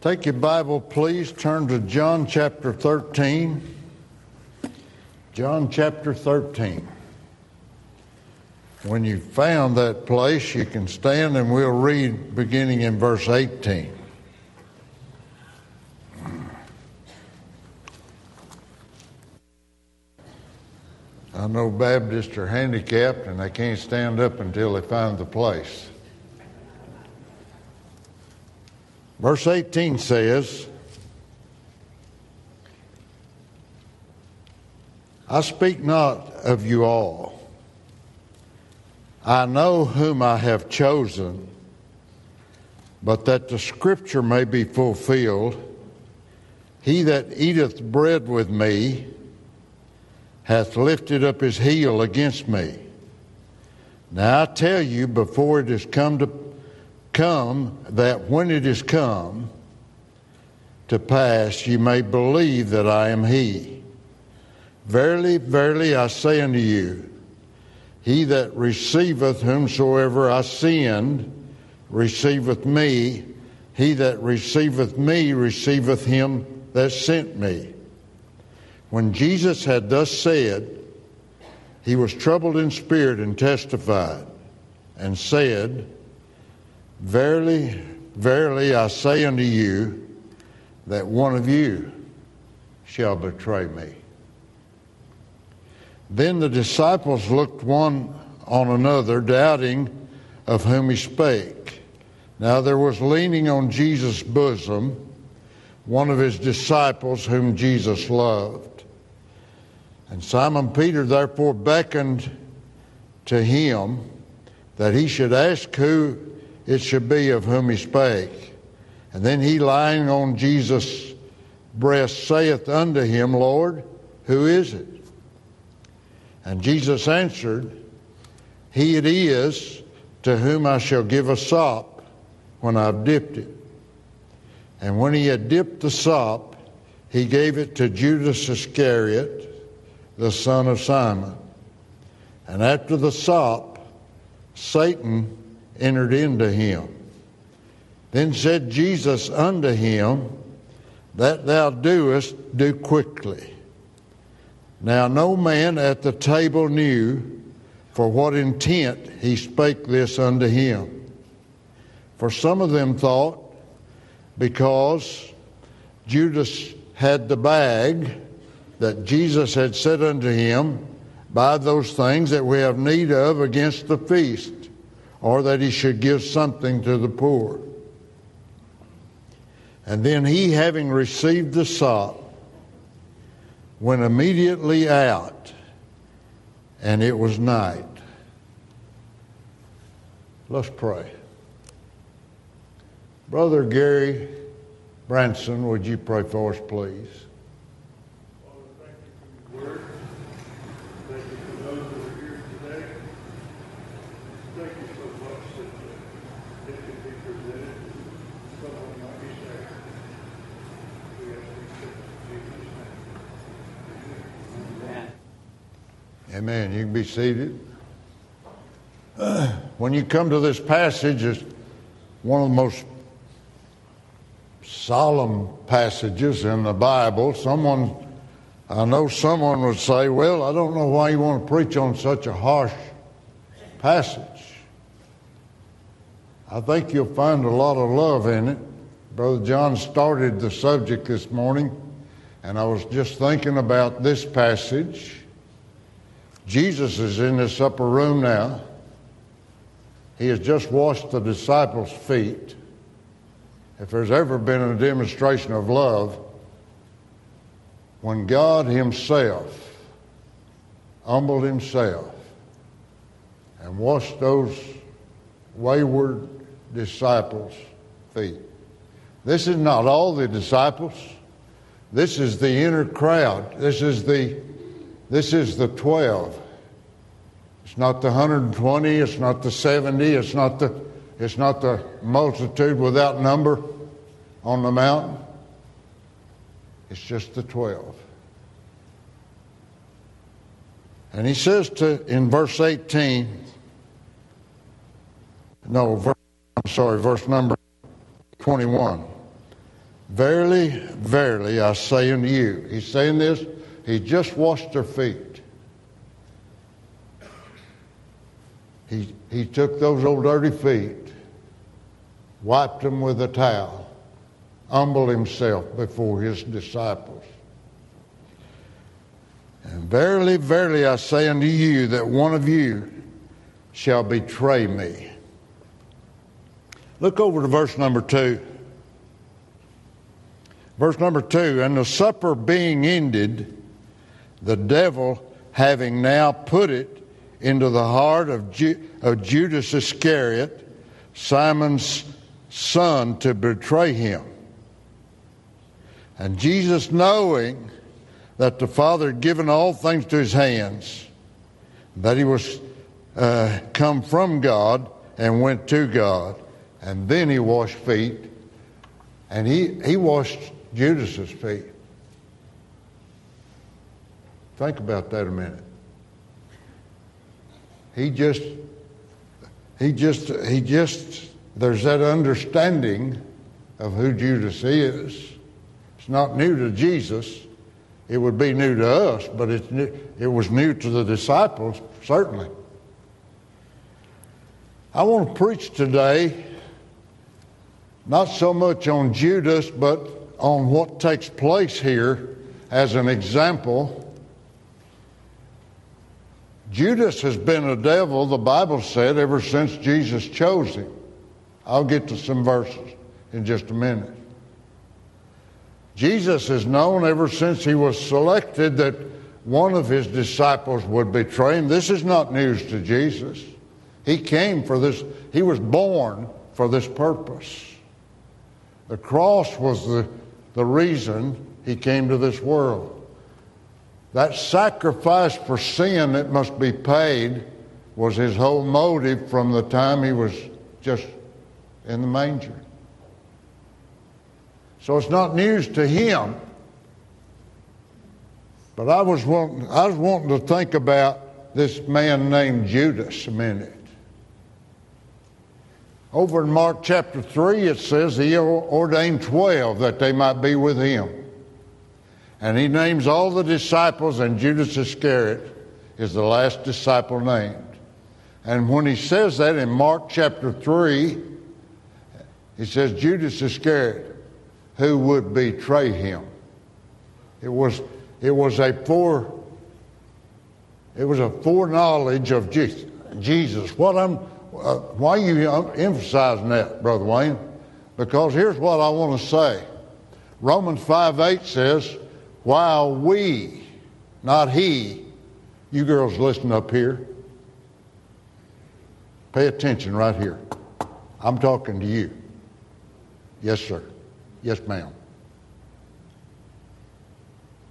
Take your Bible, please. Turn to John chapter 13. John chapter 13. When you found that place, you can stand and we'll read beginning in verse 18. I know Baptists are handicapped and they can't stand up until they find the place. Verse 18 says, I speak not of you all. I know whom I have chosen, but that the scripture may be fulfilled. He that eateth bread with me hath lifted up his heel against me. Now I tell you, before it is come to come, that when it is come to pass, you may believe that I am he. Verily, verily, I say unto you, he that receiveth whomsoever I send receiveth me. He that receiveth me receiveth him that sent me. When Jesus had thus said, he was troubled in spirit and testified, and said, Verily, verily, I say unto you, that one of you shall betray me. Then the disciples looked one on another, doubting of whom he spake. Now there was leaning on Jesus' bosom one of his disciples whom Jesus loved. And Simon Peter therefore beckoned to him that he should ask who it should be of whom he spake. And then he, lying on Jesus' breast, saith unto him, Lord, who is it? And Jesus answered, He it is to whom I shall give a sop when I've dipped it. And when he had dipped the sop, he gave it to Judas Iscariot, the son of Simon. And after the sop, Satan entered into him. Then said Jesus unto him, That thou doest, do quickly. Now no man at the table knew for what intent he spake this unto him. For some of them thought, because Judas had the bag, that Jesus had said unto him, Buy those things that we have need of against the feast, or that he should give something to the poor. And then he, having received the sop, went immediately out, and it was night. Let's pray. Brother Gary Branson, would you pray for us, please? Amen. You can be seated. when you come to this passage, it's one of the most solemn passages in the Bible. Someone, I know someone would say, Well, I don't know why you want to preach on such a harsh passage. I think you'll find a lot of love in it. Brother John started the subject this morning, and I was just thinking about this passage. Jesus is in this upper room now. He has just washed the disciples' feet. If there's ever been a demonstration of love, when God Himself humbled Himself and washed those wayward disciples' feet. This is not all the disciples. This is the inner crowd. This is the this is the 12. It's not the 120, it's not the 70, it's not the, it's not the multitude without number on the mountain. It's just the 12. And he says to in verse 18, no, verse, I'm sorry, verse number 21. Verily, verily, I say unto you. He's saying this, he just washed their feet. He, he took those old dirty feet, wiped them with a towel, humbled himself before his disciples. And verily, verily, I say unto you that one of you shall betray me. Look over to verse number two. Verse number two And the supper being ended, the devil having now put it into the heart of, Ju- of Judas Iscariot, Simon's son, to betray him. And Jesus, knowing that the Father had given all things to his hands, that he was uh, come from God and went to God, and then he washed feet, and he, he washed Judas's feet. Think about that a minute. He just, he just, he just, there's that understanding of who Judas is. It's not new to Jesus. It would be new to us, but it's new, it was new to the disciples, certainly. I want to preach today not so much on Judas, but on what takes place here as an example. Judas has been a devil, the Bible said, ever since Jesus chose him. I'll get to some verses in just a minute. Jesus is known ever since he was selected that one of his disciples would betray him. This is not news to Jesus. He came for this, he was born for this purpose. The cross was the, the reason he came to this world. That sacrifice for sin that must be paid was his whole motive from the time he was just in the manger. So it's not news to him. But I was wanting, I was wanting to think about this man named Judas a minute. Over in Mark chapter 3, it says he ordained 12 that they might be with him. And he names all the disciples, and Judas Iscariot is the last disciple named. And when he says that in Mark chapter 3, he says, Judas Iscariot, who would betray him. It was, it was a fore, it was a foreknowledge of Jesus. What I'm, uh, why are you emphasizing that, Brother Wayne? Because here's what I want to say. Romans 5 8 says, while we, not he, you girls listen up here. Pay attention right here. I'm talking to you. Yes, sir. Yes, ma'am.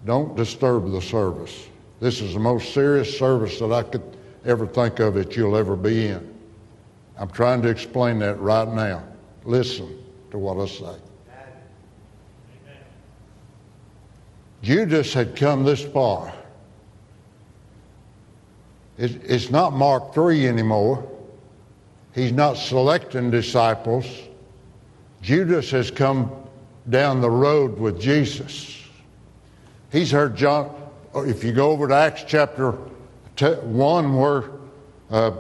Don't disturb the service. This is the most serious service that I could ever think of that you'll ever be in. I'm trying to explain that right now. Listen to what I say. Judas had come this far. It's not Mark 3 anymore. He's not selecting disciples. Judas has come down the road with Jesus. He's heard John, if you go over to Acts chapter 1, where uh,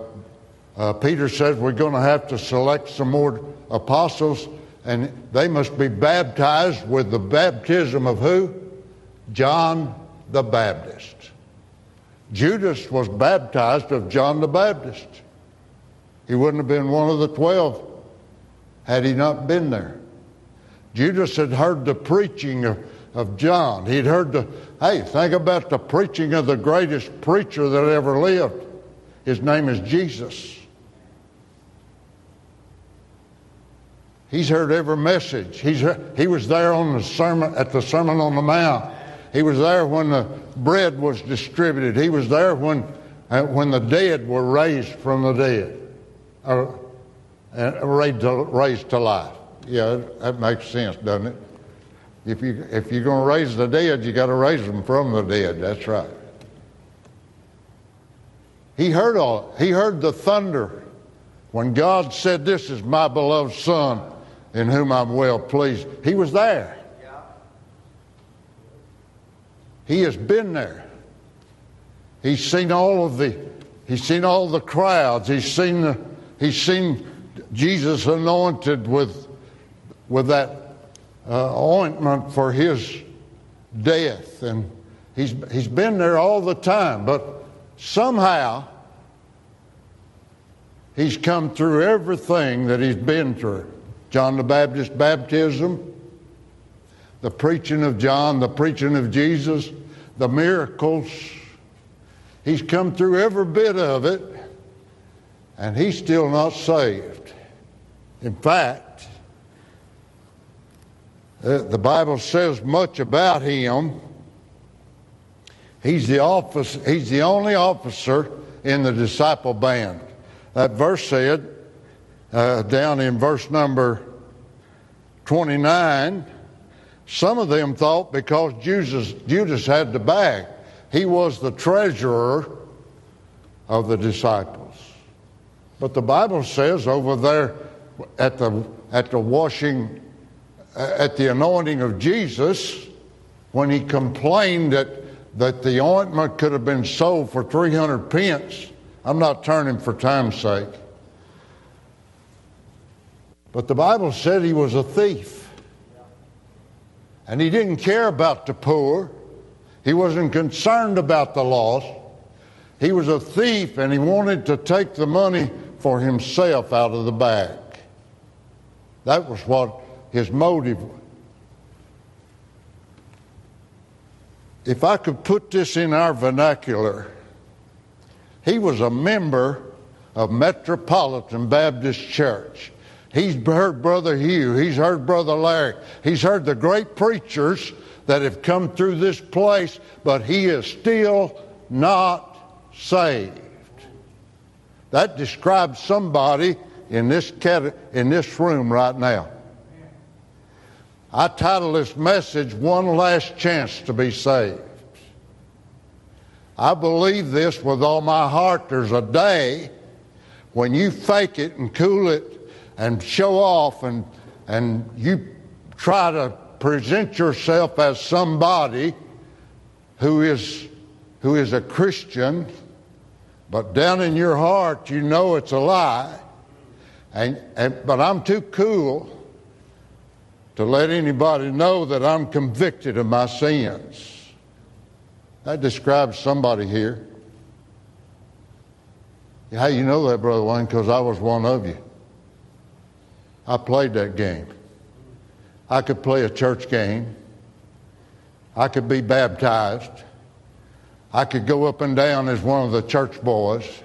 uh, Peter says we're going to have to select some more apostles, and they must be baptized with the baptism of who? John the Baptist. Judas was baptized of John the Baptist. He wouldn't have been one of the twelve had he not been there. Judas had heard the preaching of, of John. He'd heard the, hey, think about the preaching of the greatest preacher that ever lived. His name is Jesus. He's heard every message. He's he was there on the sermon at the Sermon on the Mount. He was there when the bread was distributed. He was there when, uh, when the dead were raised from the dead, uh, raised, to, raised to life. Yeah, that makes sense, doesn't it? If, you, if you're going to raise the dead, you got to raise them from the dead. That's right. He heard all. He heard the thunder when God said, "This is my beloved Son, in whom I'm well pleased." He was there. He has been there. He's seen all of the he's seen all the crowds. He's seen the, he's seen Jesus anointed with with that uh, ointment for his death and he's he's been there all the time but somehow he's come through everything that he's been through. John the Baptist baptism, the preaching of John, the preaching of Jesus, the miracles. He's come through every bit of it, and he's still not saved. In fact, uh, the Bible says much about him. He's the office, he's the only officer in the disciple band. That verse said, uh, down in verse number 29, some of them thought because Judas, Judas had the bag, he was the treasurer of the disciples. But the Bible says over there at the, at the washing, at the anointing of Jesus, when he complained that, that the ointment could have been sold for 300 pence, I'm not turning for time's sake. But the Bible said he was a thief. And he didn't care about the poor. He wasn't concerned about the lost. He was a thief and he wanted to take the money for himself out of the bag. That was what his motive was. If I could put this in our vernacular, he was a member of Metropolitan Baptist Church. He's heard Brother Hugh. He's heard Brother Larry. He's heard the great preachers that have come through this place, but he is still not saved. That describes somebody in this, cat- in this room right now. I title this message, One Last Chance to Be Saved. I believe this with all my heart. There's a day when you fake it and cool it and show off and, and you try to present yourself as somebody who is, who is a Christian, but down in your heart you know it's a lie. And, and, but I'm too cool to let anybody know that I'm convicted of my sins. That describes somebody here. How you know that, Brother Wayne? Because I was one of you. I played that game. I could play a church game. I could be baptized. I could go up and down as one of the church boys,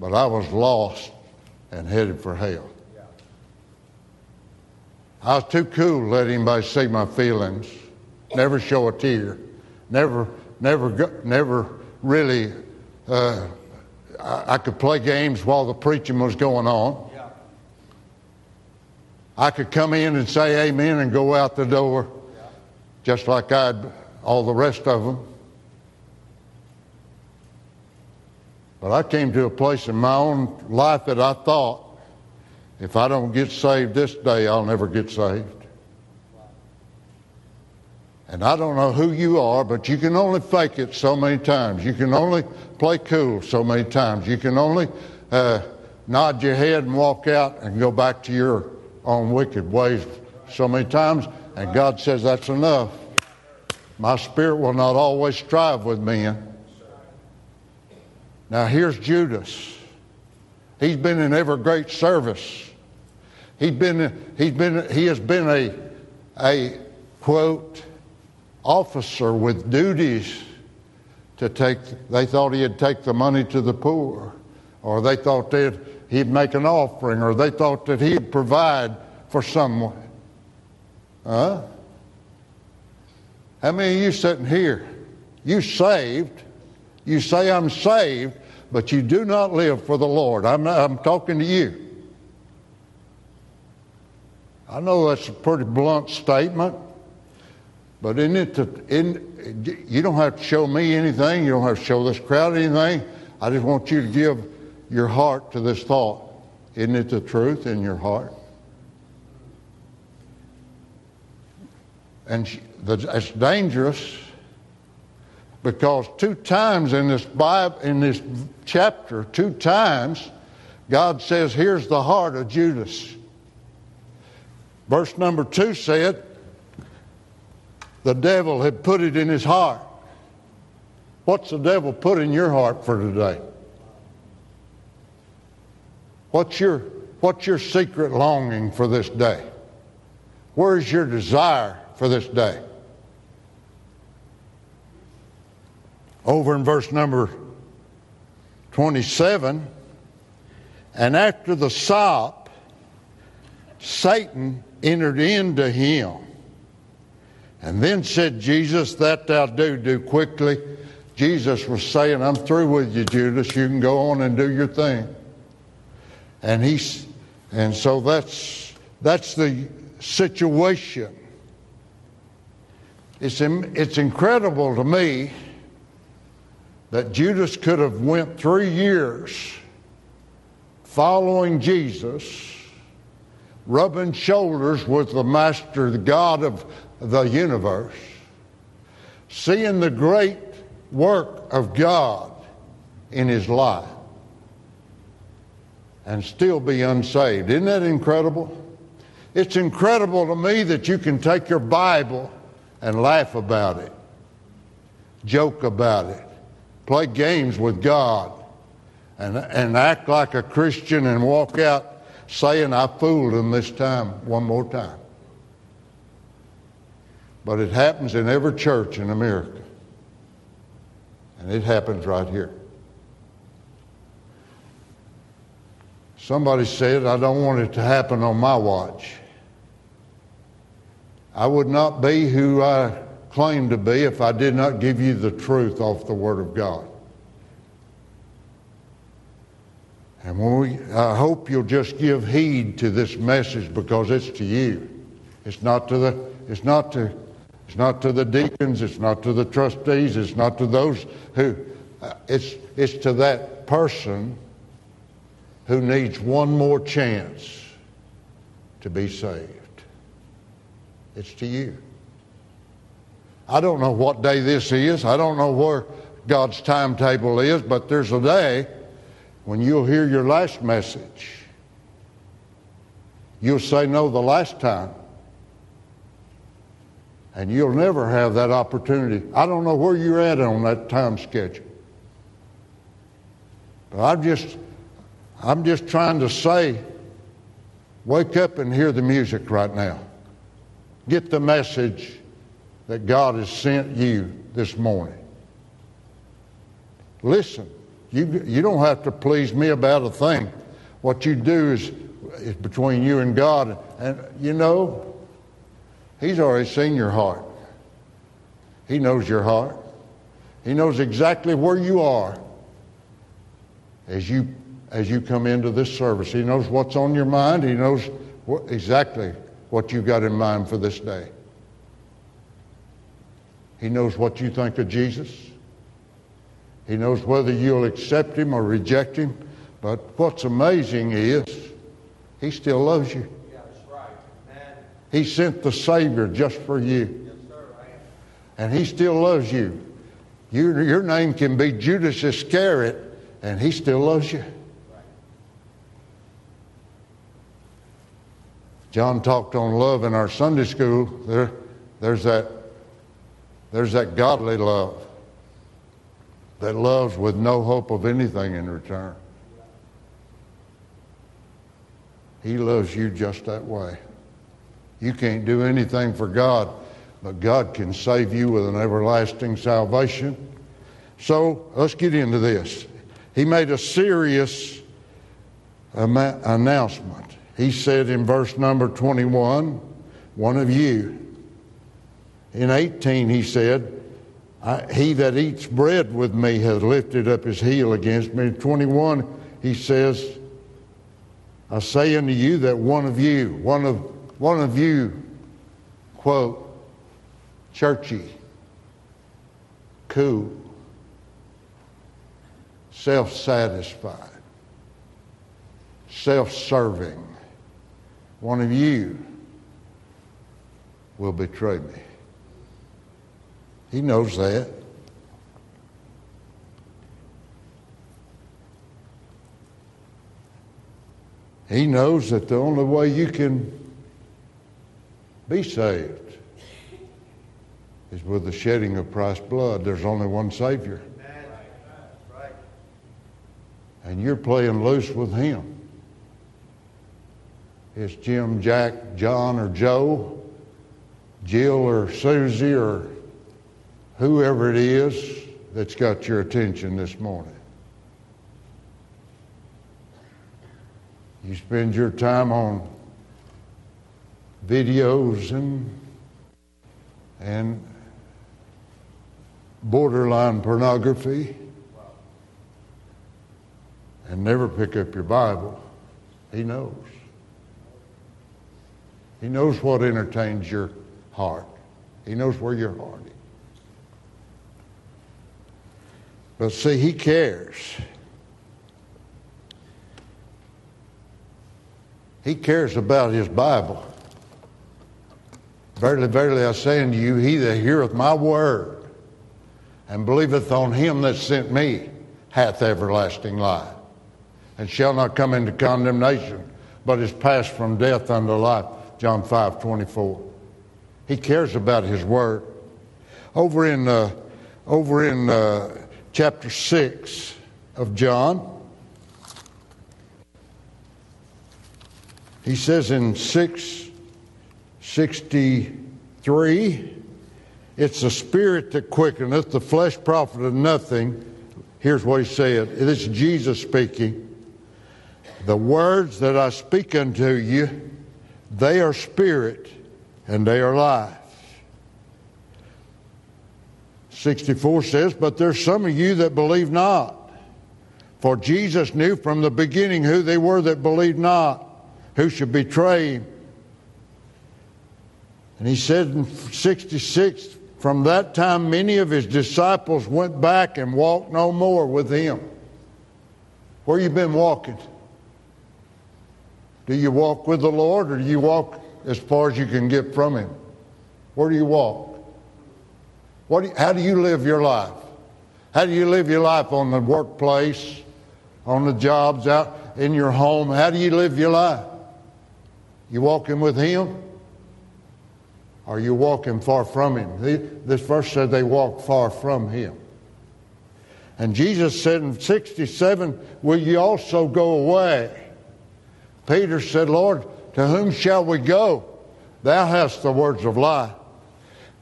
but I was lost and headed for hell. I was too cool to let anybody see my feelings, never show a tear, never, never, never really. Uh, I, I could play games while the preaching was going on. I could come in and say amen and go out the door just like I'd all the rest of them. But I came to a place in my own life that I thought if I don't get saved this day, I'll never get saved. And I don't know who you are, but you can only fake it so many times. You can only play cool so many times. You can only uh, nod your head and walk out and go back to your on wicked ways so many times, and God says that's enough. My spirit will not always strive with men. Now here's Judas. He's been in every great service. He's been, he's been, he has been a, a quote, officer with duties to take, they thought he'd take the money to the poor, or they thought they'd he'd make an offering or they thought that he'd provide for someone. Huh? How many of you sitting here? You saved. You say, I'm saved, but you do not live for the Lord. I'm, I'm talking to you. I know that's a pretty blunt statement, but in it, in, you don't have to show me anything. You don't have to show this crowd anything. I just want you to give your heart to this thought. Isn't it the truth in your heart? And it's dangerous because two times in this Bible, in this chapter, two times, God says, Here's the heart of Judas. Verse number two said, The devil had put it in his heart. What's the devil put in your heart for today? What's your, what's your secret longing for this day? Where's your desire for this day? Over in verse number 27, and after the sop, Satan entered into him. And then said Jesus, That thou do, do quickly. Jesus was saying, I'm through with you, Judas. You can go on and do your thing. And he's and so that's that's the situation. It's, it's incredible to me that Judas could have went three years following Jesus, rubbing shoulders with the Master, the God of the universe, seeing the great work of God in his life, and still be unsaved. Isn't that incredible? It's incredible to me that you can take your Bible and laugh about it, joke about it, play games with God, and, and act like a Christian and walk out saying, I fooled him this time, one more time. But it happens in every church in America. And it happens right here. Somebody said, I don't want it to happen on my watch. I would not be who I claim to be if I did not give you the truth off the Word of God. And we, I hope you'll just give heed to this message because it's to you. It's not to the, it's not to, it's not to the deacons. It's not to the trustees. It's not to those who, uh, it's, it's to that person who needs one more chance to be saved. It's to you. I don't know what day this is. I don't know where God's timetable is, but there's a day when you'll hear your last message. You'll say no the last time. And you'll never have that opportunity. I don't know where you're at on that time schedule. But I'm just I'm just trying to say wake up and hear the music right now. Get the message that God has sent you this morning. Listen, you, you don't have to please me about a thing. What you do is, is between you and God. And you know, He's already seen your heart. He knows your heart. He knows exactly where you are as you as you come into this service. He knows what's on your mind. He knows what, exactly what you got in mind for this day. He knows what you think of Jesus. He knows whether you'll accept him or reject him. But what's amazing is he still loves you. Yeah, that's right. He sent the Savior just for you. Yes, sir. And he still loves you. Your, your name can be Judas Iscariot, and he still loves you. John talked on love in our Sunday school. There, there's that, there's that godly love that loves with no hope of anything in return. He loves you just that way. You can't do anything for God, but God can save you with an everlasting salvation. So let's get into this. He made a serious announcement. He said in verse number 21, one of you. In 18, he said, He that eats bread with me has lifted up his heel against me. 21, he says, I say unto you that one of you, one of, one of you, quote, churchy, cool, self satisfied, self serving, one of you will betray me. He knows that. He knows that the only way you can be saved is with the shedding of Christ's blood. There's only one Savior. And you're playing loose with Him. It's Jim, Jack, John, or Joe, Jill, or Susie, or whoever it is that's got your attention this morning. You spend your time on videos and and borderline pornography and never pick up your Bible. He knows. He knows what entertains your heart. He knows where your heart is. But see, he cares. He cares about his Bible. Verily, verily, I say unto you, he that heareth my word and believeth on him that sent me hath everlasting life, and shall not come into condemnation, but is passed from death unto life. John 5 24. He cares about his word. Over in, uh, over in uh, chapter 6 of John, he says in 663, it's the spirit that quickeneth, the flesh profiteth nothing. Here's what he said. This is Jesus speaking. The words that I speak unto you, they are spirit and they are life. 64 says, But there's some of you that believe not. For Jesus knew from the beginning who they were that believed not, who should betray him. And he said in 66, From that time many of his disciples went back and walked no more with him. Where you been walking? Do you walk with the Lord or do you walk as far as you can get from him? Where do you walk? What do you, how do you live your life? How do you live your life on the workplace, on the jobs, out in your home? How do you live your life? You walking with Him? Or you walking far from Him? This verse said they walk far from Him. And Jesus said in 67, Will you also go away? Peter said, Lord, to whom shall we go? Thou hast the words of life.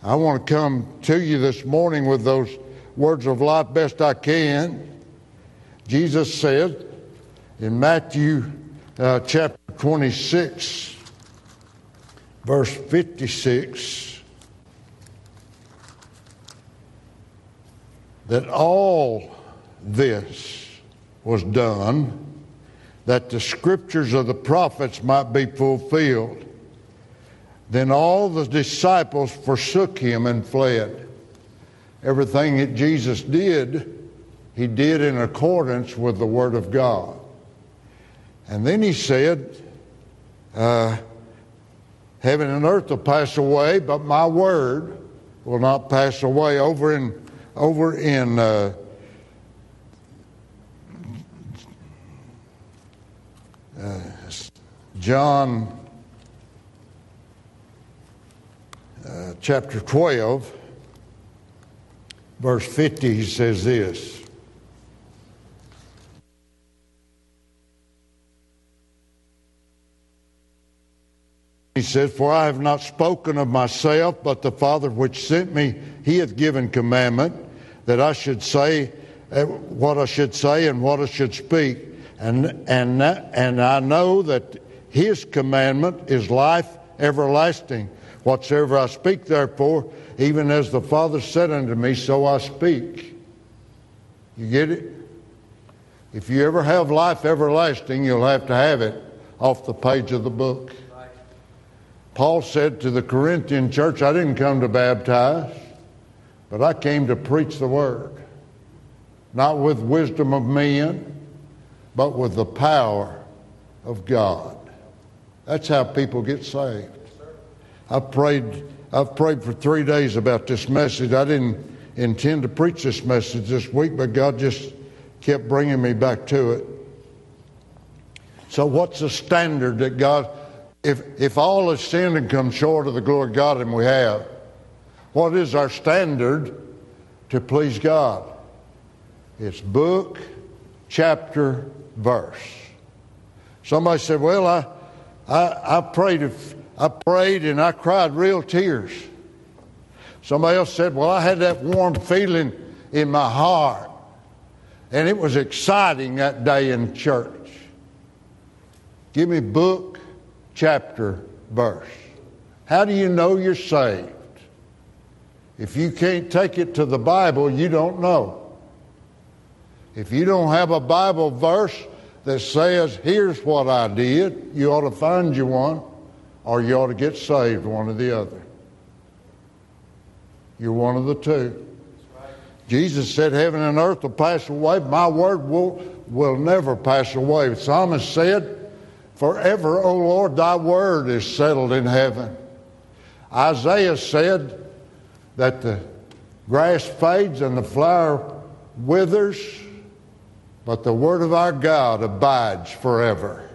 I want to come to you this morning with those words of life best I can. Jesus said in Matthew uh, chapter 26, verse 56, that all this was done that the scriptures of the prophets might be fulfilled. Then all the disciples forsook him and fled. Everything that Jesus did, he did in accordance with the Word of God. And then he said, uh, Heaven and earth will pass away, but my Word will not pass away. Over in, over in uh, uh, John uh, chapter 12, verse 50, he says this. He says, For I have not spoken of myself, but the Father which sent me, he hath given commandment that I should say uh, what I should say and what I should speak. And, and, and I know that his commandment is life everlasting. Whatsoever I speak, therefore, even as the Father said unto me, so I speak. You get it? If you ever have life everlasting, you'll have to have it off the page of the book. Paul said to the Corinthian church, I didn't come to baptize, but I came to preach the word. Not with wisdom of men, but with the power of God. That's how people get saved. I've prayed, I've prayed for three days about this message. I didn't intend to preach this message this week, but God just kept bringing me back to it. So, what's the standard that God, if, if all has sinned and come short of the glory of God, and we have, what is our standard to please God? It's book, chapter, verse. Somebody said, Well, I, I, I prayed, I prayed and I cried real tears. Somebody else said, Well, I had that warm feeling in my heart. And it was exciting that day in church. Give me book, chapter, verse. How do you know you're saved? If you can't take it to the Bible, you don't know. If you don't have a Bible verse that says, here's what I did, you ought to find you one, or you ought to get saved, one or the other. You're one of the two. Jesus said, Heaven and earth will pass away, my word will, will never pass away. The psalmist said, Forever, O Lord, thy word is settled in heaven. Isaiah said that the grass fades and the flower withers, but the word of our God abides forever.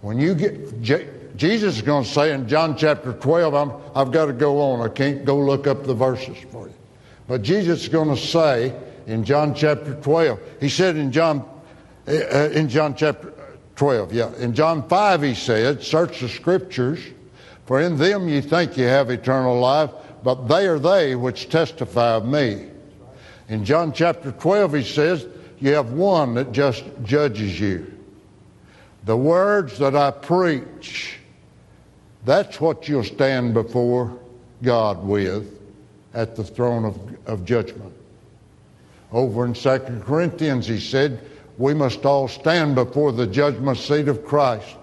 When you get, Jesus is going to say in John chapter 12, I'm, I've got to go on. I can't go look up the verses for you. But Jesus is going to say in John chapter 12, he said in John, uh, in John chapter 12, yeah. In John 5, he said, Search the scriptures, for in them ye think ye have eternal life, but they are they which testify of me. In John chapter 12, he says, You have one that just judges you. The words that I preach, that's what you'll stand before God with at the throne of, of judgment. Over in 2 Corinthians, he said, We must all stand before the judgment seat of Christ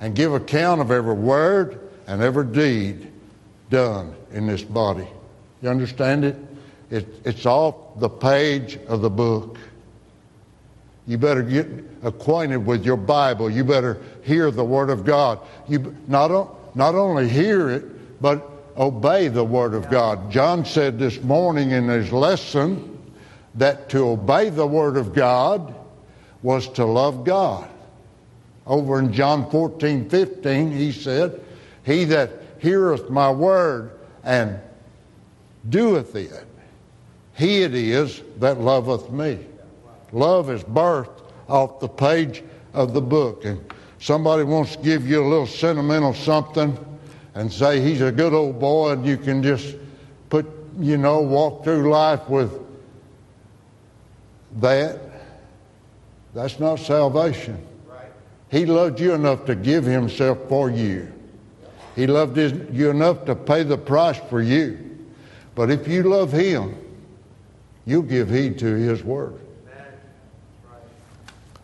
and give account of every word and every deed done in this body. You understand it? it it's off the page of the book. You better get acquainted with your Bible. You better hear the Word of God. You not, not only hear it, but obey the Word of God. John said this morning in his lesson that to obey the Word of God was to love God. Over in John 14, 15, he said, He that heareth my word and doeth it, he it is that loveth me. Love is birthed off the page of the book. And somebody wants to give you a little sentimental something and say he's a good old boy and you can just put, you know, walk through life with that. That's not salvation. He loved you enough to give himself for you. He loved you enough to pay the price for you. But if you love him, you'll give heed to his word.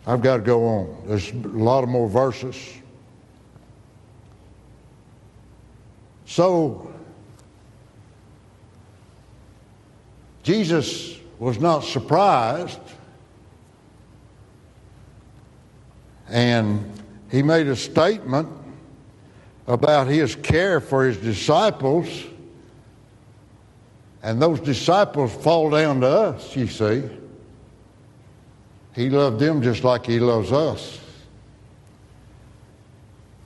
I've got to go on. There's a lot of more verses. So, Jesus was not surprised, and he made a statement about his care for his disciples, and those disciples fall down to us, you see. He loved them just like he loves us.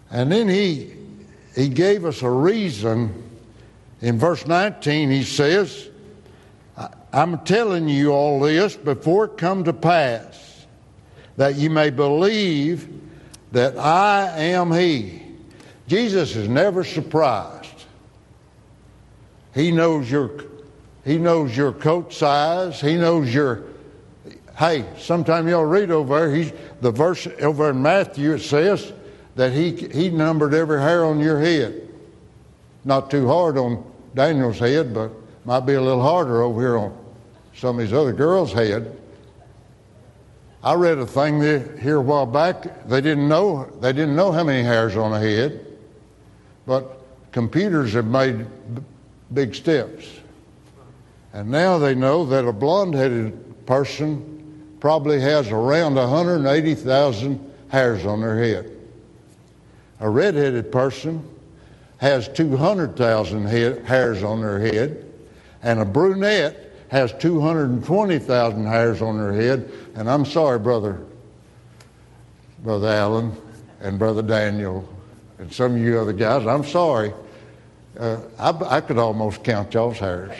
And then he he gave us a reason. In verse 19, he says, I'm telling you all this before it come to pass, that you may believe that I am He. Jesus is never surprised. He knows your, he knows your coat size. He knows your. Hey, sometime y'all read over there. He's the verse over in Matthew. It says that he, he numbered every hair on your head. Not too hard on Daniel's head, but might be a little harder over here on some of these other girls' head. I read a thing here a while back. They didn't know they didn't know how many hairs on a head, but computers have made big steps, and now they know that a blonde-headed person probably has around 180,000 hairs on their head. A redheaded person has 200,000 hairs on their head, and a brunette has 220,000 hairs on their head. And I'm sorry, brother Brother Allen and Brother Daniel and some of you other guys. I'm sorry. Uh, I, I could almost count y'all's hairs.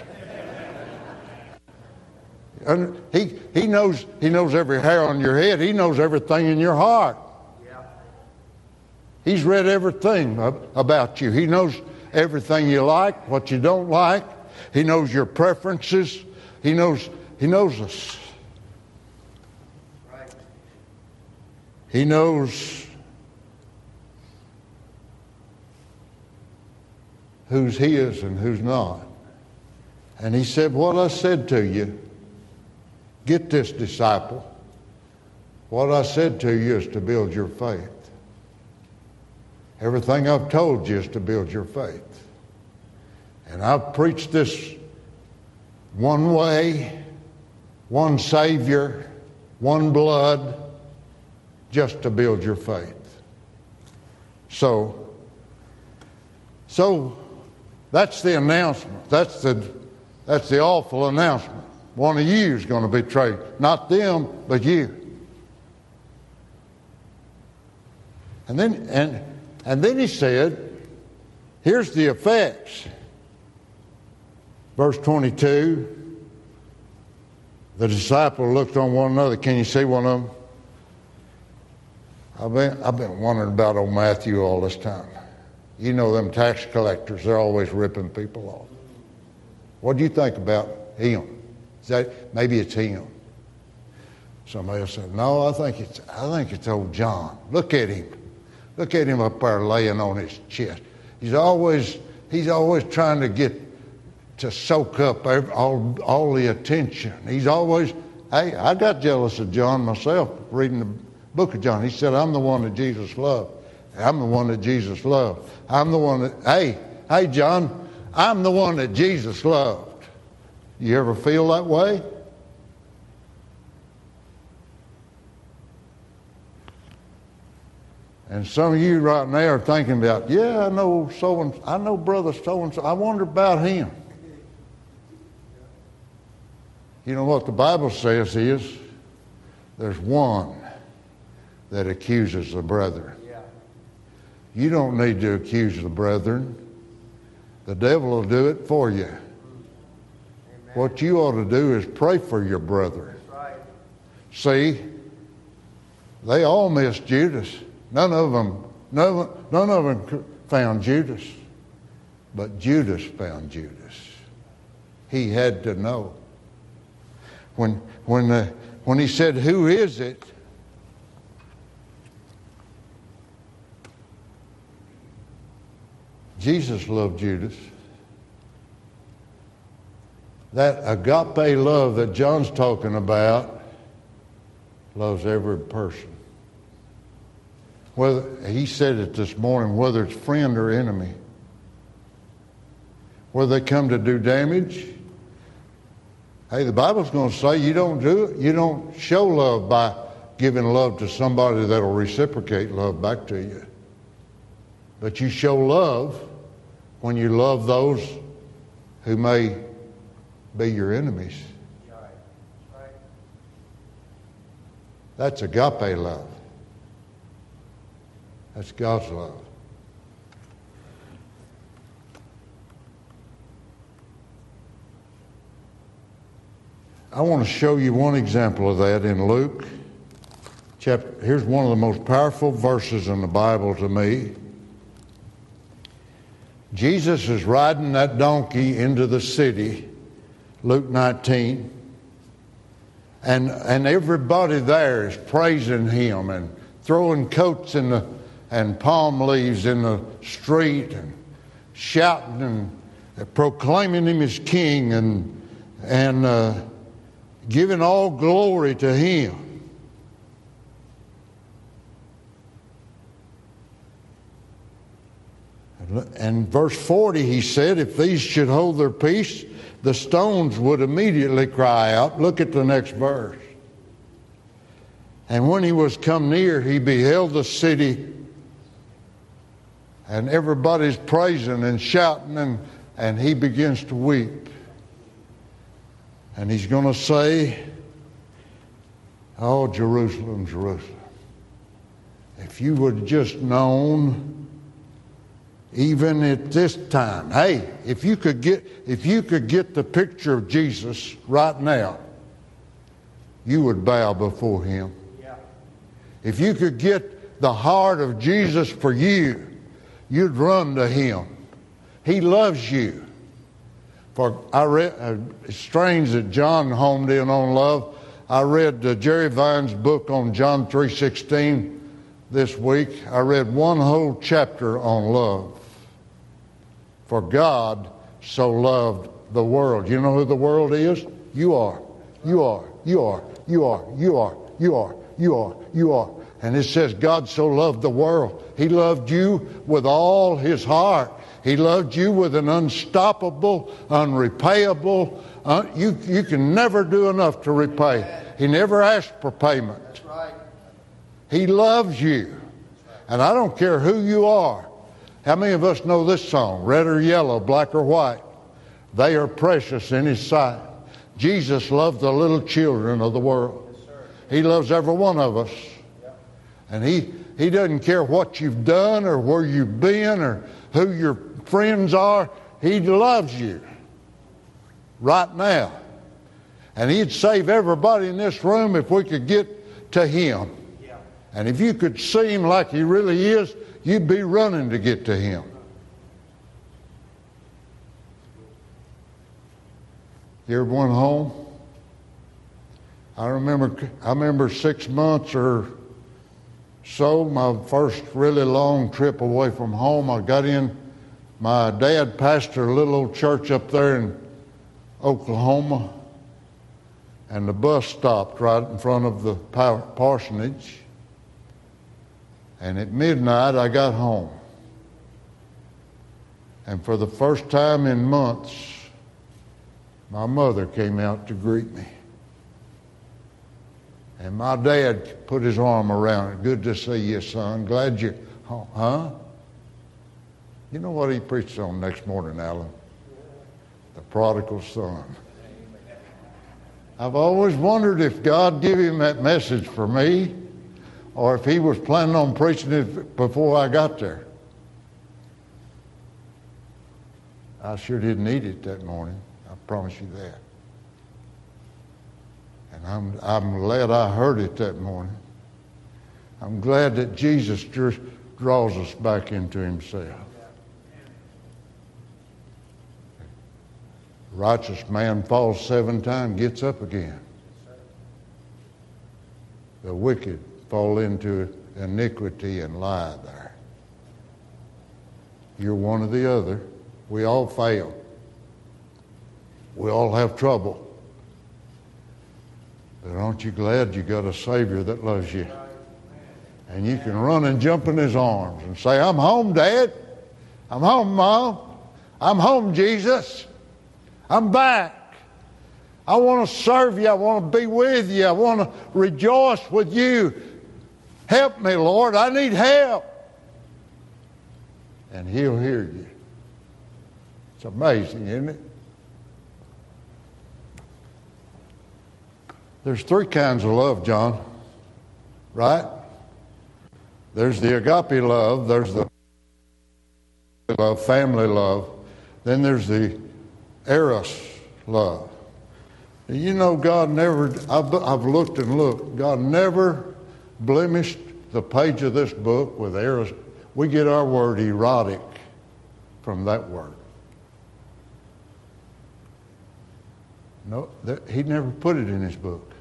And he, he, knows, he knows every hair on your head. He knows everything in your heart. He's read everything about you. He knows everything you like, what you don't like. He knows your preferences. He knows, he knows us. Right. He knows who's his and who's not. And he said, What I said to you, get this disciple. What I said to you is to build your faith. Everything I've told you is to build your faith. And I've preached this one way, one Savior, one blood, just to build your faith. So, so that's the announcement. That's the, that's the awful announcement. One of you is going to betray. Not them, but you. And then, and, and then he said, here's the effects. Verse 22 the disciples looked on one another. Can you see one of them? I've been, I've been wondering about old Matthew all this time. You know them tax collectors, they're always ripping people off. What do you think about him? Maybe it's him? Somebody else said, No, I think it's I think it's old John. Look at him. Look at him up there laying on his chest. He's always he's always trying to get to soak up all, all the attention. He's always, hey, I got jealous of John myself reading the book of John. He said, I'm the one that Jesus loved. I'm the one that Jesus loved. I'm the one that, hey, hey, John, I'm the one that Jesus loved. You ever feel that way? And some of you right now are thinking about, yeah, I know so and I know brother so and so. I wonder about him. You know what the Bible says is there's one that accuses the brethren. You don't need to accuse the brethren. The devil will do it for you. What you ought to do is pray for your brother. Right. See, they all missed Judas. None of them, none, none of them found Judas, but Judas found Judas. He had to know. When, when, uh, when he said, Who is it? Jesus loved Judas. That agape love that John's talking about loves every person. Whether he said it this morning, whether it's friend or enemy. Whether they come to do damage Hey, the Bible's going to say you don't do it. You don't show love by giving love to somebody that'll reciprocate love back to you. But you show love when you love those who may be your enemies. That's agape love. That's God's love. I want to show you one example of that in Luke. Chapter, here's one of the most powerful verses in the Bible to me. Jesus is riding that donkey into the city, Luke 19, and, and everybody there is praising him and throwing coats in the, and palm leaves in the street and shouting and proclaiming him as king and, and uh, giving all glory to Him. And verse 40, he said, If these should hold their peace, the stones would immediately cry out. Look at the next verse. And when he was come near, he beheld the city, and everybody's praising and shouting, and, and he begins to weep. And he's going to say, Oh, Jerusalem, Jerusalem, if you would have just known, even at this time, hey, if you could get if you could get the picture of Jesus right now, you would bow before him. Yeah. If you could get the heart of Jesus for you, you'd run to him. He loves you. For I read, uh, it's strange that John homed in on love. I read uh, Jerry Vines' book on John 3.16 this week. I read one whole chapter on love. For God so loved the world. You know who the world is? You are. You are. You are. You are. You are. You are. You are. You are. And it says God so loved the world. He loved you with all his heart. He loved you with an unstoppable, unrepayable, uh, you, you can never do enough to repay. He never asked for payment. He loves you. And I don't care who you are. How many of us know this song? Red or yellow, black or white. They are precious in His sight. Jesus loved the little children of the world. He loves every one of us. And he, he doesn't care what you've done or where you've been or who your friends are. He loves you right now. And He'd save everybody in this room if we could get to Him. And if you could see Him like He really is, you'd be running to get to Him. You ever went home? I remember, I remember six months or so, my first really long trip away from home. I got in. My dad pastored a little old church up there in Oklahoma, and the bus stopped right in front of the parsonage. And at midnight, I got home. And for the first time in months, my mother came out to greet me. And my dad put his arm around her. Good to see you, son. Glad you're home. Huh? You know what he preached on next morning, Alan? The prodigal son. I've always wondered if God gave him that message for me or if he was planning on preaching it before I got there. I sure didn't need it that morning. I promise you that. And I'm, I'm glad I heard it that morning. I'm glad that Jesus just draws us back into himself. Righteous man falls seven times, gets up again. The wicked fall into iniquity and lie there. You're one or the other. We all fail. We all have trouble. But aren't you glad you got a Savior that loves you? And you can run and jump in His arms and say, I'm home, Dad. I'm home, Mom. I'm home, Jesus. I'm back. I want to serve you. I want to be with you. I want to rejoice with you. Help me, Lord. I need help. And He'll hear you. It's amazing, isn't it? There's three kinds of love, John. Right? There's the agape love, there's the love, family love, then there's the eros love. You know, God never, I've, I've looked and looked, God never blemished the page of this book with errors. We get our word erotic from that word. No, that, he never put it in his book.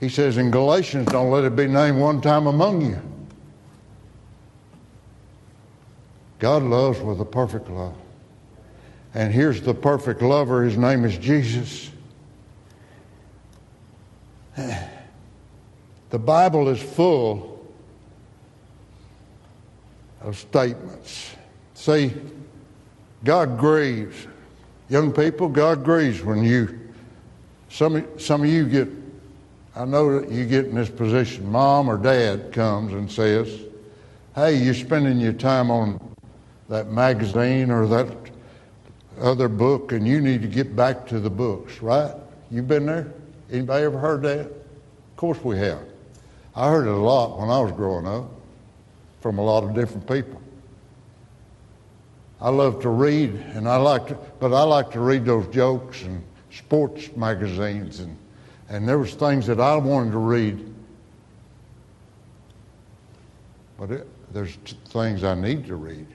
He says in Galatians, don't let it be named one time among you. God loves with a perfect love. And here's the perfect lover. His name is Jesus. The Bible is full of statements. See, God grieves. Young people, God grieves when you, some, some of you get, I know that you get in this position. Mom or dad comes and says, Hey, you're spending your time on that magazine or that other book and you need to get back to the books, right? You've been there? Anybody ever heard that? Of course we have. I heard it a lot when I was growing up from a lot of different people. I love to read, and I like to, but I like to read those jokes and sports magazines, and and there was things that I wanted to read, but it, there's things I need to read.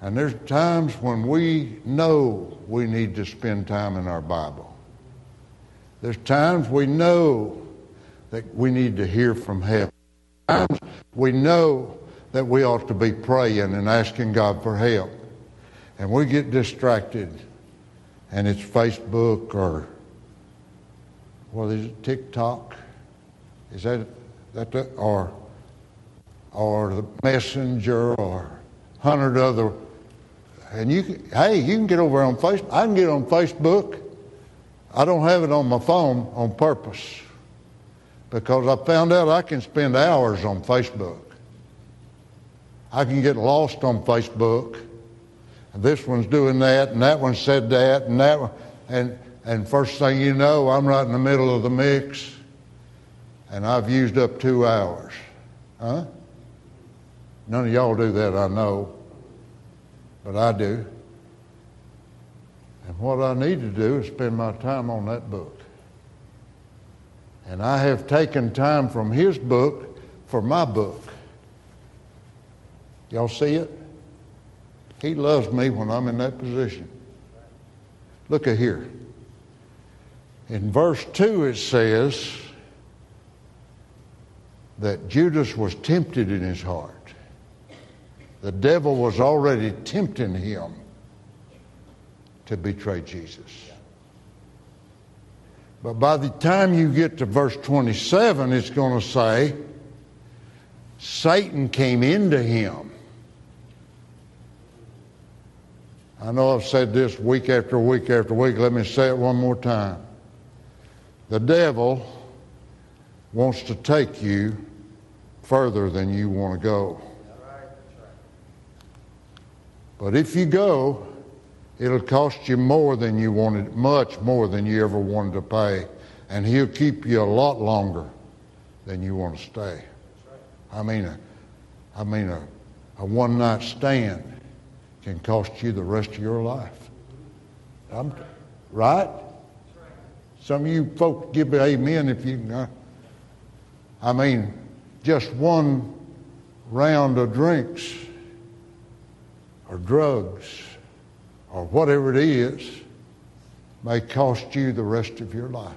And there's times when we know we need to spend time in our Bible. There's times we know that we need to hear from heaven. Times we know that we ought to be praying and asking God for help. And we get distracted and it's Facebook or what is it, TikTok? Is that that the, or or the messenger or hundred other and you can, hey you can get over on Facebook I can get on Facebook I don't have it on my phone on purpose because I found out I can spend hours on Facebook. I can get lost on Facebook. This one's doing that and that one said that and that one and and first thing you know I'm right in the middle of the mix and I've used up two hours. Huh? None of y'all do that, I know, but I do. And what I need to do is spend my time on that book. And I have taken time from his book for my book. Y'all see it? He loves me when I'm in that position. Look at here. In verse 2, it says that Judas was tempted in his heart. The devil was already tempting him to betray Jesus. But by the time you get to verse 27, it's going to say, Satan came into him. I know I've said this week after week after week. Let me say it one more time. The devil wants to take you further than you want to go. But if you go, it'll cost you more than you wanted, much more than you ever wanted to pay. And he'll keep you a lot longer than you want to stay. I mean, a, I mean, a, a one night stand can cost you the rest of your life. I'm, right? Some of you folks give me amen if you can. Uh, I mean, just one round of drinks or drugs or whatever it is may cost you the rest of your life.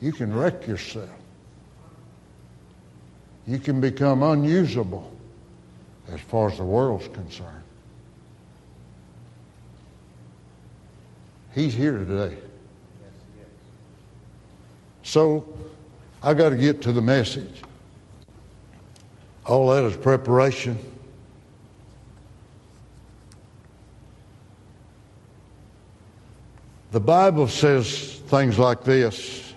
You can wreck yourself. You can become unusable as far as the world's concerned. He's here today. So I got to get to the message. All that is preparation. The Bible says things like this.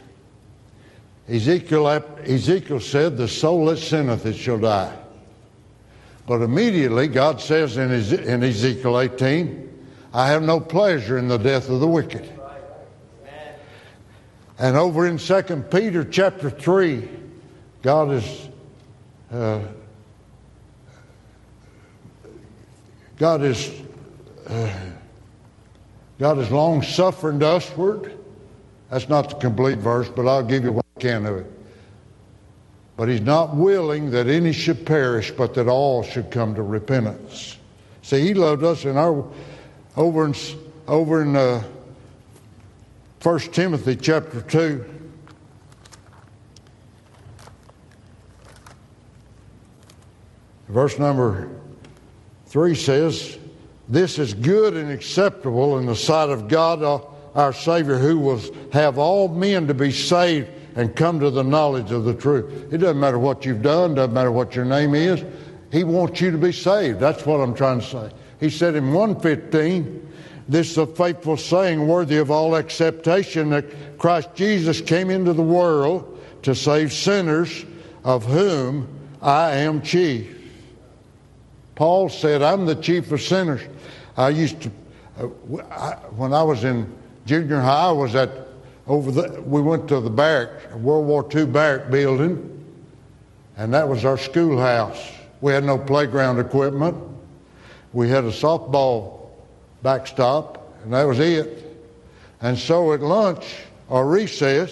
Ezekiel, Ezekiel said, The soul that sinneth, it shall die. But immediately, God says in, Ezekiel 18, I have no pleasure in the death of the wicked. And over in 2 Peter chapter 3, God is uh, God is uh, God is long suffering to usward. That's not the complete verse, but I'll give you what I can of it. But he's not willing that any should perish, but that all should come to repentance. See, he loved us in our over in over in uh, 1 Timothy chapter 2. Verse number 3 says, This is good and acceptable in the sight of God uh, our Savior, who will have all men to be saved and come to the knowledge of the truth. It doesn't matter what you've done, doesn't matter what your name is. He wants you to be saved. That's what I'm trying to say. He said in 115, this is a faithful saying worthy of all acceptation that Christ Jesus came into the world to save sinners, of whom I am chief. Paul said, I'm the chief of sinners. I used to, uh, when I was in junior high, I was at over the, we went to the barrack, World War II barrack building, and that was our schoolhouse. We had no playground equipment. We had a softball backstop, and that was it. And so at lunch or recess,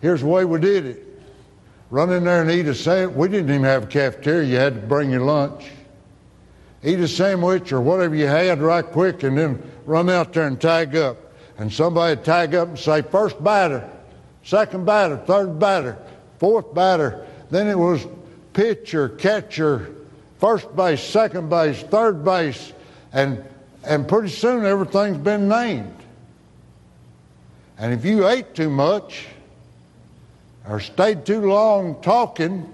here's the way we did it. Run in there and eat a sandwich. We didn't even have a cafeteria. You had to bring your lunch. Eat a sandwich or whatever you had right quick and then run out there and tag up. And somebody tag up and say, first batter, second batter, third batter, fourth batter. Then it was pitcher, catcher, first base, second base, third base. And, and pretty soon everything's been named. And if you ate too much or stayed too long talking,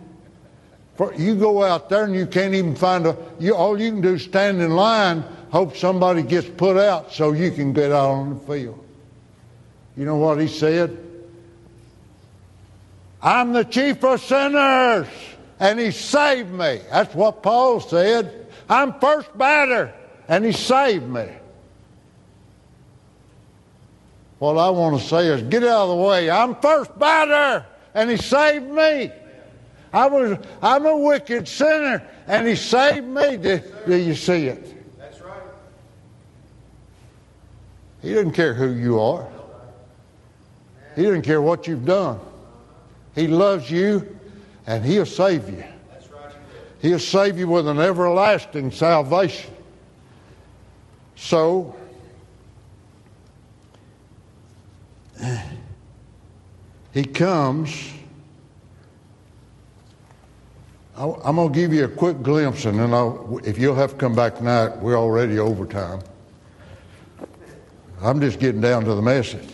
you go out there and you can't even find a, you, all you can do is stand in line, hope somebody gets put out so you can get out on the field. You know what he said? I'm the chief of sinners, and he saved me. That's what Paul said. I'm first batter, and he saved me. What I want to say is get out of the way. I'm first batter, and he saved me. I was, I'm a wicked sinner, and he saved me. Do, do you see it? That's right. He doesn't care who you are. He doesn't care what you've done. He loves you, and he'll save you. That's right. He'll save you with an everlasting salvation. So, he comes. I- I'm going to give you a quick glimpse, and then I'll, if you'll have to come back tonight, we're already overtime. I'm just getting down to the message.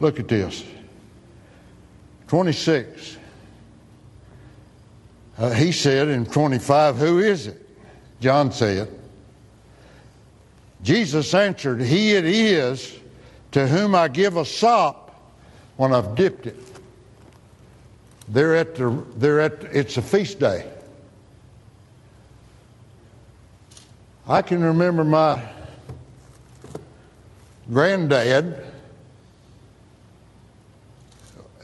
Look at this 26. Uh, he said in 25, Who is it? John said. Jesus answered, He it is to whom I give a sop when I've dipped it. They're at the, they're at, it's a feast day. I can remember my granddad.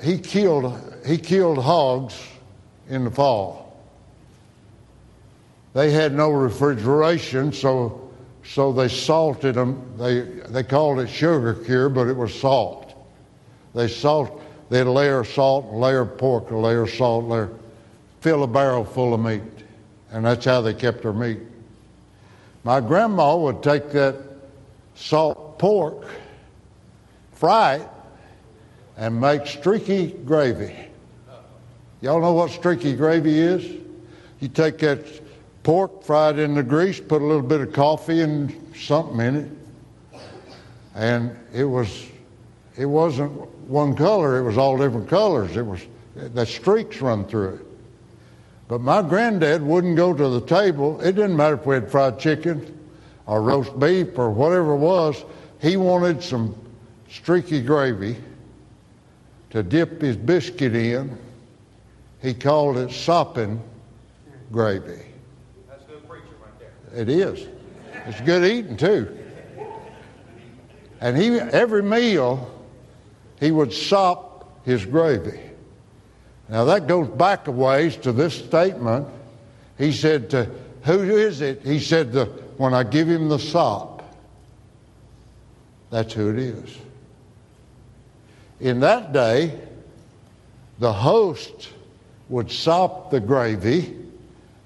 He killed, he killed hogs in the fall. They had no refrigeration, so, so they salted them. They, they called it sugar cure, but it was salt. They salt, they'd layer salt, layer pork, a layer salt, layer, fill a barrel full of meat. And that's how they kept their meat. My grandma would take that salt pork, fry it, and make streaky gravy. Y'all know what streaky gravy is? You take that pork, fry it in the grease, put a little bit of coffee and something in it, and it was it wasn't one color, it was all different colors. It was the streaks run through it. But my granddad wouldn't go to the table. It didn't matter if we had fried chicken or roast beef or whatever it was. He wanted some streaky gravy to dip his biscuit in. He called it sopping gravy. That's good preaching right there. It is. It's good eating too. And he every meal he would sop his gravy. Now that goes back a ways to this statement. He said to who is it? He said when I give him the sop. That's who it is. In that day, the host would sop the gravy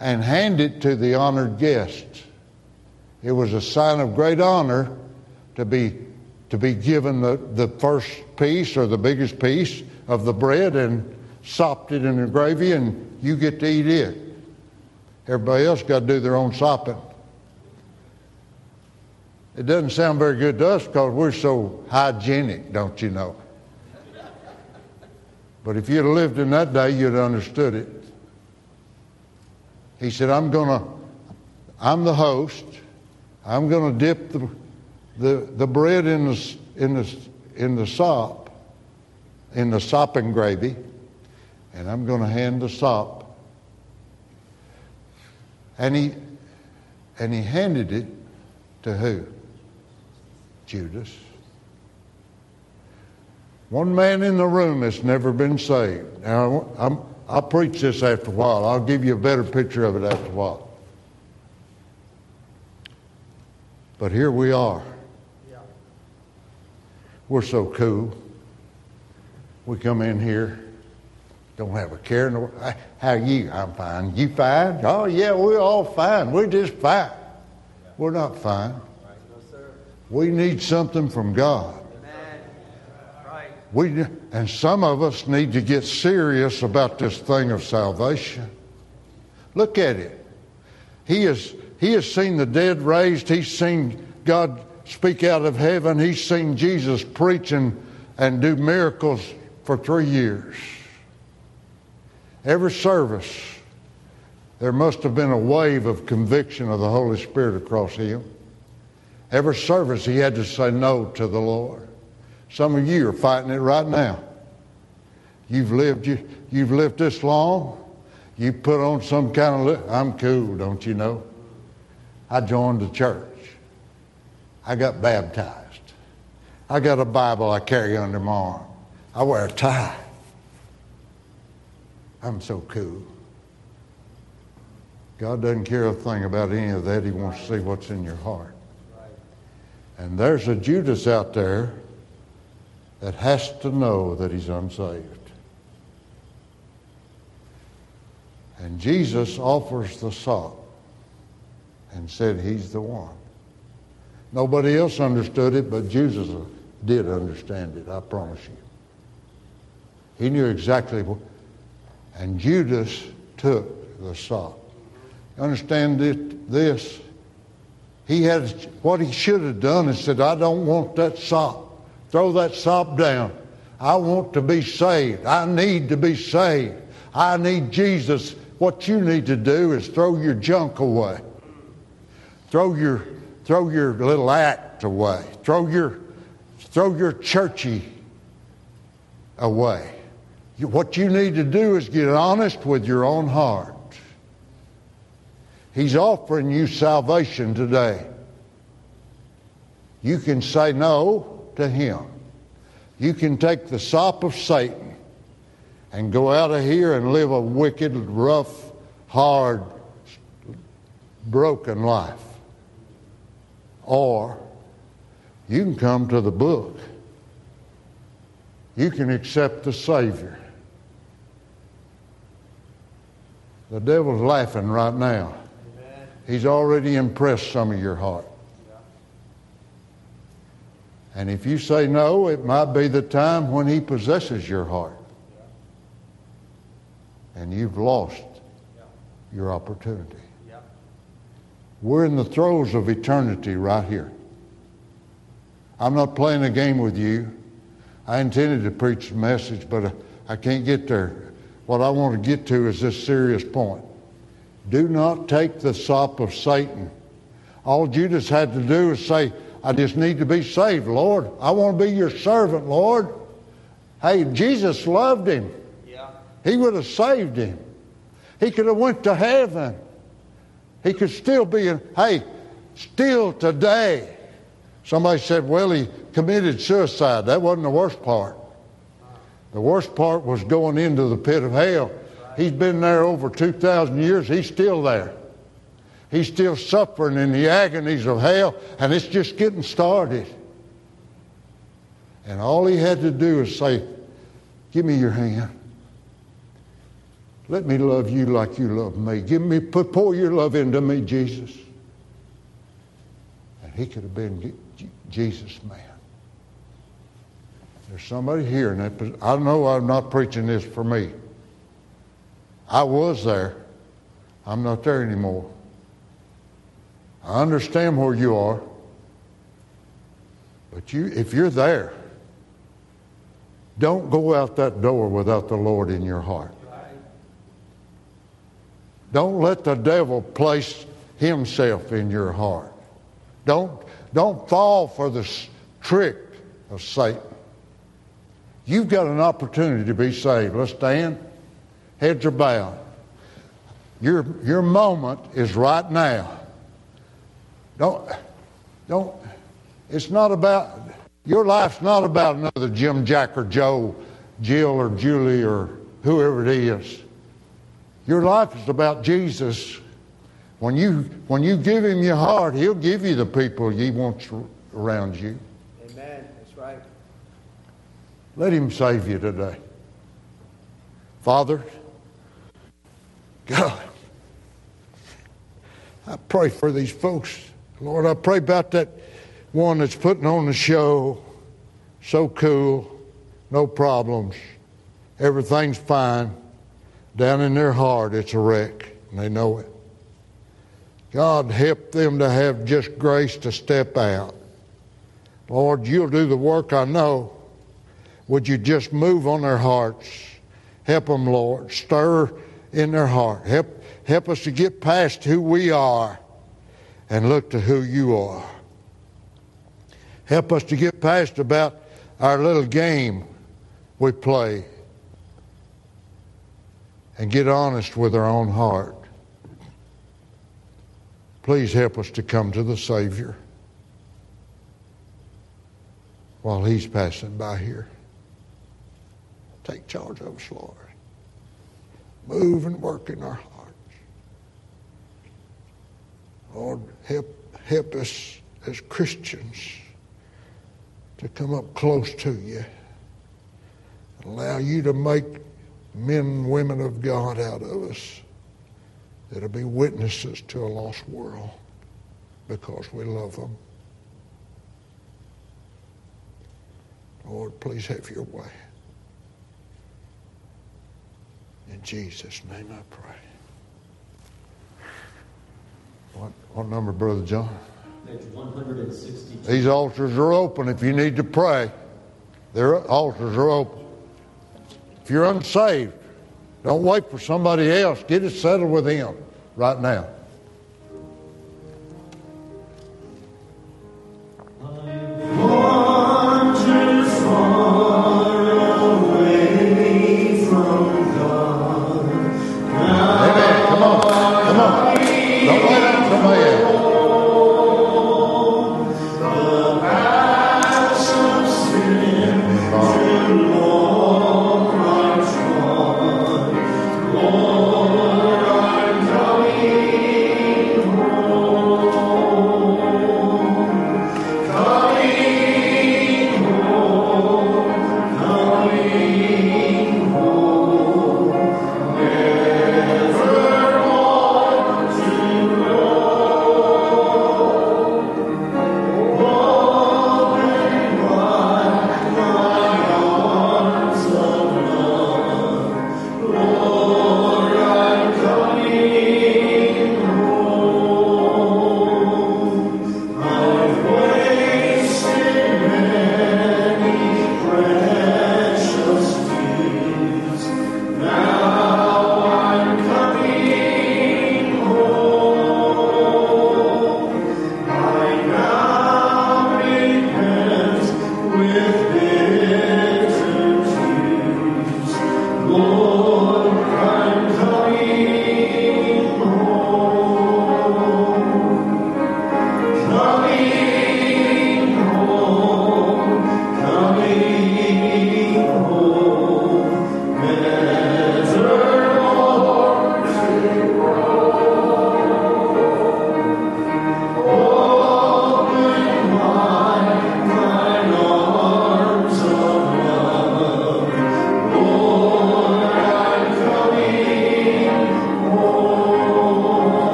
and hand it to the honored guest. It was a sign of great honor to be to be given the, the first piece or the biggest piece of the bread and sopped it in the gravy and you get to eat it. Everybody else got to do their own sopping. It doesn't sound very good to us because we're so hygienic, don't you know? But if you'd lived in that day, you'd understood it. He said, I'm going to, I'm the host. I'm going to dip the, the, the bread in the, in, the, in the sop, in the sopping gravy, and I'm going to hand the sop. And he, and he handed it to who? Judas. One man in the room that's never been saved. Now, I'm, I'll preach this after a while. I'll give you a better picture of it after a while. But here we are. We're so cool. We come in here, don't have a care world. How you? I'm fine. You fine? Oh, yeah, we're all fine. We're just fine. We're not fine. We need something from God. We, and some of us need to get serious about this thing of salvation. Look at it. He has, he has seen the dead raised. He's seen God speak out of heaven. He's seen Jesus preach and, and do miracles for three years. Every service, there must have been a wave of conviction of the Holy Spirit across him. Every service, he had to say no to the Lord. Some of you are fighting it right now. You've lived, you, you've lived this long. You put on some kind of, I'm cool, don't you know? I joined the church. I got baptized. I got a Bible I carry under my arm. I wear a tie. I'm so cool. God doesn't care a thing about any of that. He wants to see what's in your heart. And there's a Judas out there that has to know that he's unsaved. And Jesus offers the sop and said he's the one. Nobody else understood it, but Jesus did understand it, I promise you. He knew exactly what. And Judas took the sop. Understand this? He had what he should have done is said, I don't want that sop. Throw that sop down. I want to be saved. I need to be saved. I need Jesus. What you need to do is throw your junk away. Throw your throw your little act away. Throw your throw your churchy away. What you need to do is get honest with your own heart. He's offering you salvation today. You can say no to Him. You can take the sop of Satan and go out of here and live a wicked, rough, hard, broken life. Or you can come to the book. You can accept the Savior. The devil's laughing right now. He's already impressed some of your heart. And if you say no, it might be the time when he possesses your heart. And you've lost your opportunity. We're in the throes of eternity right here. I'm not playing a game with you. I intended to preach the message, but I can't get there. What I want to get to is this serious point. Do not take the sop of Satan. All Judas had to do is say, I just need to be saved, Lord. I want to be your servant, Lord. Hey, Jesus loved him. Yeah. He would have saved him. He could have went to heaven. He could still be in, hey, still today. Somebody said, well, he committed suicide. That wasn't the worst part. The worst part was going into the pit of hell. He's been there over 2,000 years. He's still there. He's still suffering in the agonies of hell, and it's just getting started. And all he had to do is say, Give me your hand. Let me love you like you love me. Give me, pour your love into me, Jesus. And he could have been Jesus' man. There's somebody here, and I know I'm not preaching this for me. I was there. I'm not there anymore. I understand where you are. But you, if you're there, don't go out that door without the Lord in your heart. Don't let the devil place himself in your heart. Don't, don't fall for the trick of Satan. You've got an opportunity to be saved. Let's stand. Heads are bowed. Your, your moment is right now. Don't, don't, it's not about Your life's not about another Jim, Jack, or Joe, Jill, or Julie, or whoever it is. Your life is about Jesus. When you, when you give him your heart, he'll give you the people he wants around you. Amen. That's right. Let him save you today. Father, God, I pray for these folks. Lord, I pray about that one that's putting on the show. So cool, no problems, everything's fine. Down in their heart, it's a wreck, and they know it. God, help them to have just grace to step out. Lord, you'll do the work I know. Would you just move on their hearts? Help them, Lord. Stir in their heart. Help, help us to get past who we are and look to who you are. Help us to get past about our little game we play and get honest with our own heart. Please help us to come to the Savior while He's passing by here. Take charge of us, Lord. Move and work in our hearts. Lord, help, help us as Christians to come up close to you. Allow you to make men and women of God out of us that'll be witnesses to a lost world because we love them. Lord, please have your way. In Jesus' name I pray. What, what number, Brother John? 162. These altars are open if you need to pray. Their altars are open. If you're unsaved, don't wait for somebody else. Get it settled with Him right now.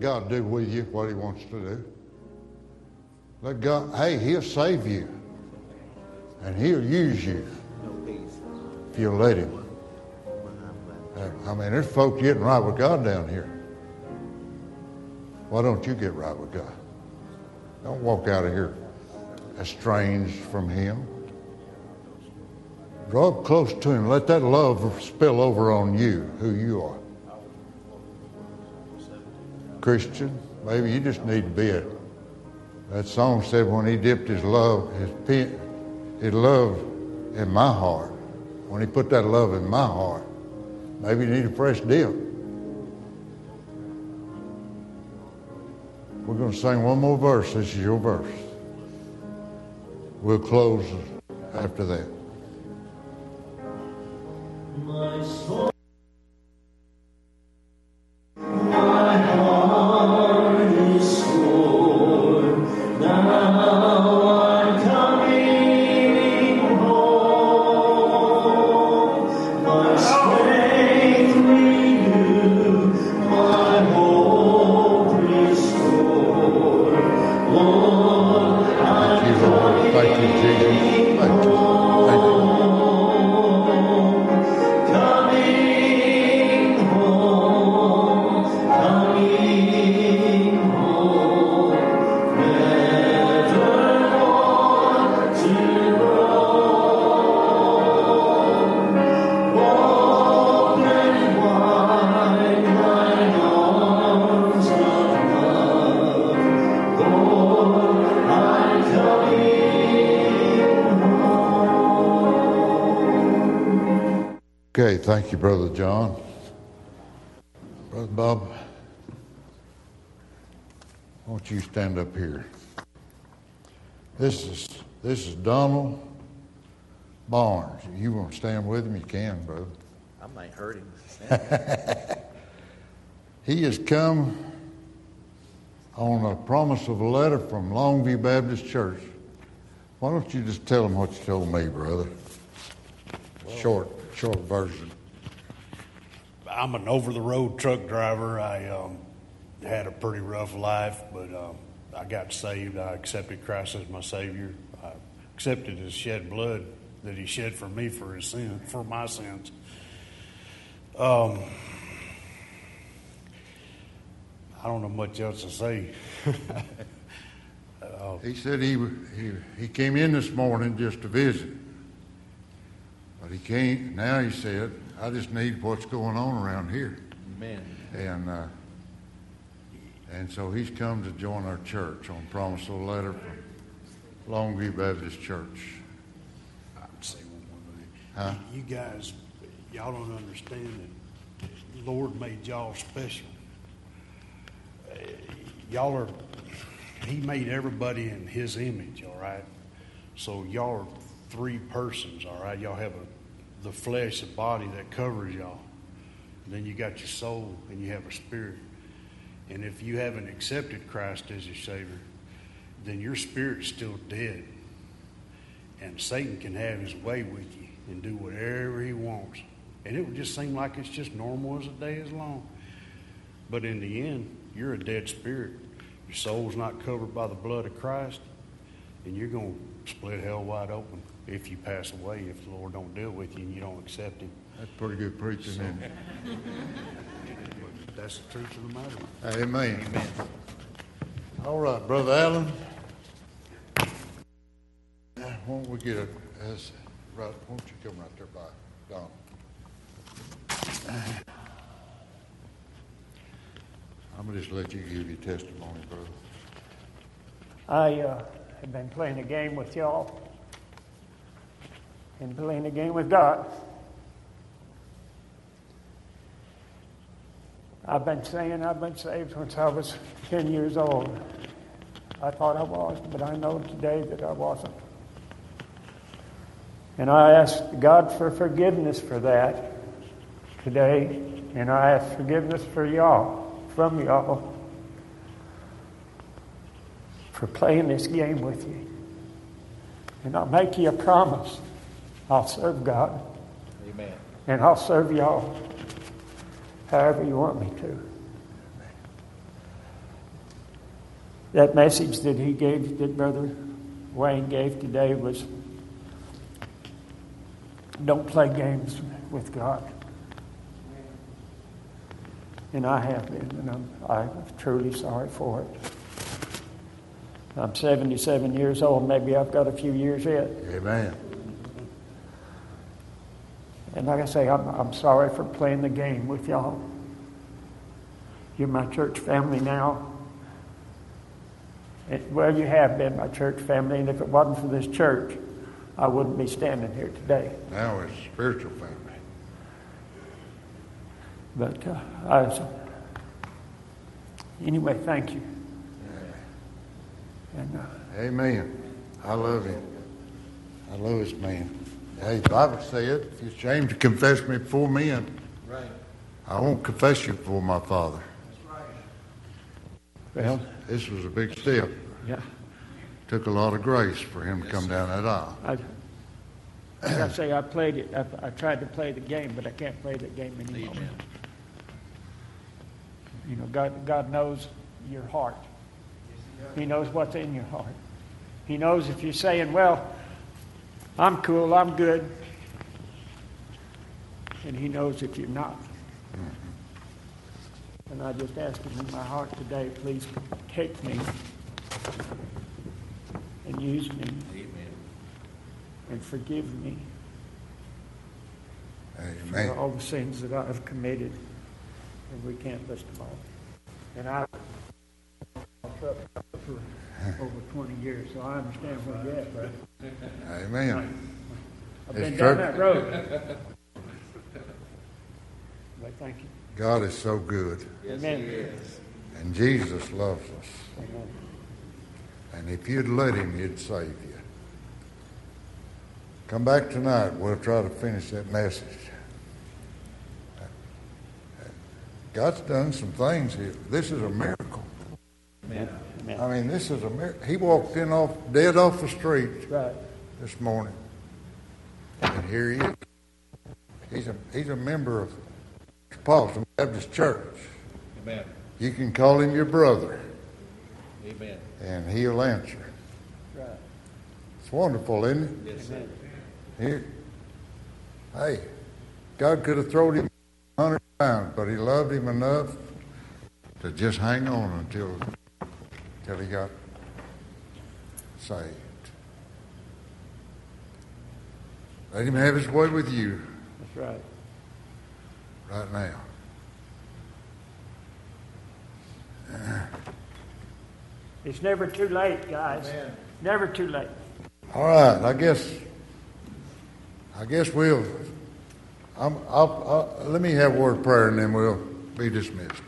God do with you what he wants to do. Let God, hey, he'll save you. And he'll use you if you'll let him. I mean, there's folks getting right with God down here. Why don't you get right with God? Don't walk out of here estranged from him. Draw close to him. Let that love spill over on you, who you are. Christian, maybe you just need to be it. That song said when he dipped his love, his, his love in my heart, when he put that love in my heart, maybe you need a fresh dip. We're going to sing one more verse. This is your verse. We'll close after that. My soul. You want to stand with him? You can, brother. I might hurt him. he has come on a promise of a letter from Longview Baptist Church. Why don't you just tell him what you told me, brother? Short, short version. I'm an over the road truck driver. I um, had a pretty rough life, but um, I got saved. I accepted Christ as my Savior. I accepted His shed blood that He shed for me for His sin, for my sins. Um, I don't know much else to say. uh, he said he, he he came in this morning just to visit, but he came. Now he said I just need what's going on around here. Amen. And uh, and so he's come to join our church on promise of a letter from Longview Baptist Church. I'd say one more thing. Huh? You guys, y'all don't understand that the Lord made y'all special. Uh, y'all are, He made everybody in His image, all right? So y'all are three persons, all right? Y'all have a the flesh, the body that covers y'all. And then you got your soul and you have a spirit. And if you haven't accepted Christ as your Savior, then your spirit's still dead. And Satan can have his way with you and do whatever he wants. And it would just seem like it's just normal as a day is long. But in the end, you're a dead spirit. Your soul's not covered by the blood of Christ, and you're going to split hell wide open if you pass away, if the Lord don't deal with you and you don't accept Him. That's pretty good preaching, so, isn't it? That's the truth of the matter. Amen. Amen. All right, Brother Allen. Won't we get a, as, right, won't you come right there by Don? I'm to just let you give your testimony, brother. I uh, have been playing a game with y'all and playing a game with God. I've been saying I've been saved since I was 10 years old. I thought I was, but I know today that I wasn't. And I ask God for forgiveness for that today, and I ask forgiveness for y'all, from y'all, for playing this game with you. And I'll make you a promise I'll serve God. Amen. And I'll serve y'all however you want me to. That message that he gave, that Brother Wayne gave today was don't play games with God. And I have been, and I'm, I'm truly sorry for it. I'm 77 years old. Maybe I've got a few years yet. Amen. And like I say, I'm, I'm sorry for playing the game with y'all. You're my church family now. It, well, you have been my church family, and if it wasn't for this church, I wouldn't be standing here today. Now it's spiritual family. But uh, I, anyway, thank you. And uh, Amen. I love him. I love this man. Hey, the Bible said, if you're ashamed to confess me before men, Right. I won't confess you before my Father. well, This was a big step. yeah. Took a lot of grace for him to come down that aisle. I, like I say, I played it. I, I tried to play the game, but I can't play the game anymore. Amen. You know, God, God knows your heart. He knows what's in your heart. He knows if you're saying, well, I'm cool, I'm good. And He knows if you're not. Mm-hmm. And I just ask Him in my heart today, please take me and use me Amen. and forgive me for Amen. all the sins that I have committed. And we can't list them all. And I for over 20 years, so I understand where you're at, brother. Amen. I've It's been down true. that road. But thank you. God is so good. Amen. And Jesus loves us. Amen. And if you'd let him, he'd save you. Come back tonight. We'll try to finish that message. God's done some things here. This is a miracle. Amen. I mean, this is a miracle. He walked in off dead off the street Right. this morning, and here he is. He's a he's a member of Paulson Baptist Church. Amen. You can call him your brother, Amen. and he'll answer. Right. It's wonderful, isn't it? Yes, sir. Here. Hey, God could have thrown him a hundred times, but he loved him enough to just hang on until, until he got saved. Let him have his way with you That's right. right now. It's never too late, guys. Never too late. All right, I guess, I guess we'll, I'm, I'll, I'll, let me have a word of prayer and then we'll be dismissed.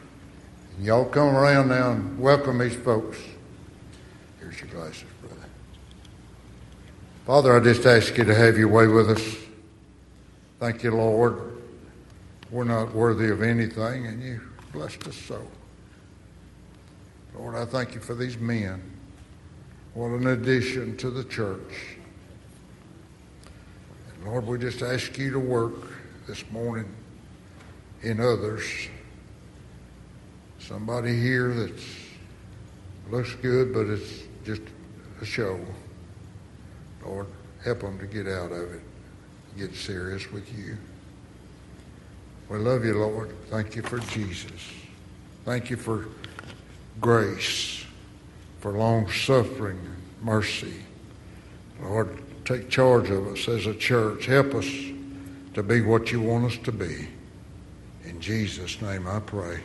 And y'all come around now and welcome these folks. Here's your glasses, brother. Father, I just ask you to have your way with us. Thank you, Lord. We're not worthy of anything, and you blessed us so. Lord, I thank you for these men. What an addition to the church. And Lord, we just ask you to work this morning in others. Somebody here that looks good, but it's just a show. Lord, help them to get out of it, get serious with you. We love you, Lord. Thank you for Jesus. Thank you for grace, for long suffering mercy. Lord, take charge of us as a church. Help us to be what you want us to be. In Jesus' name I pray.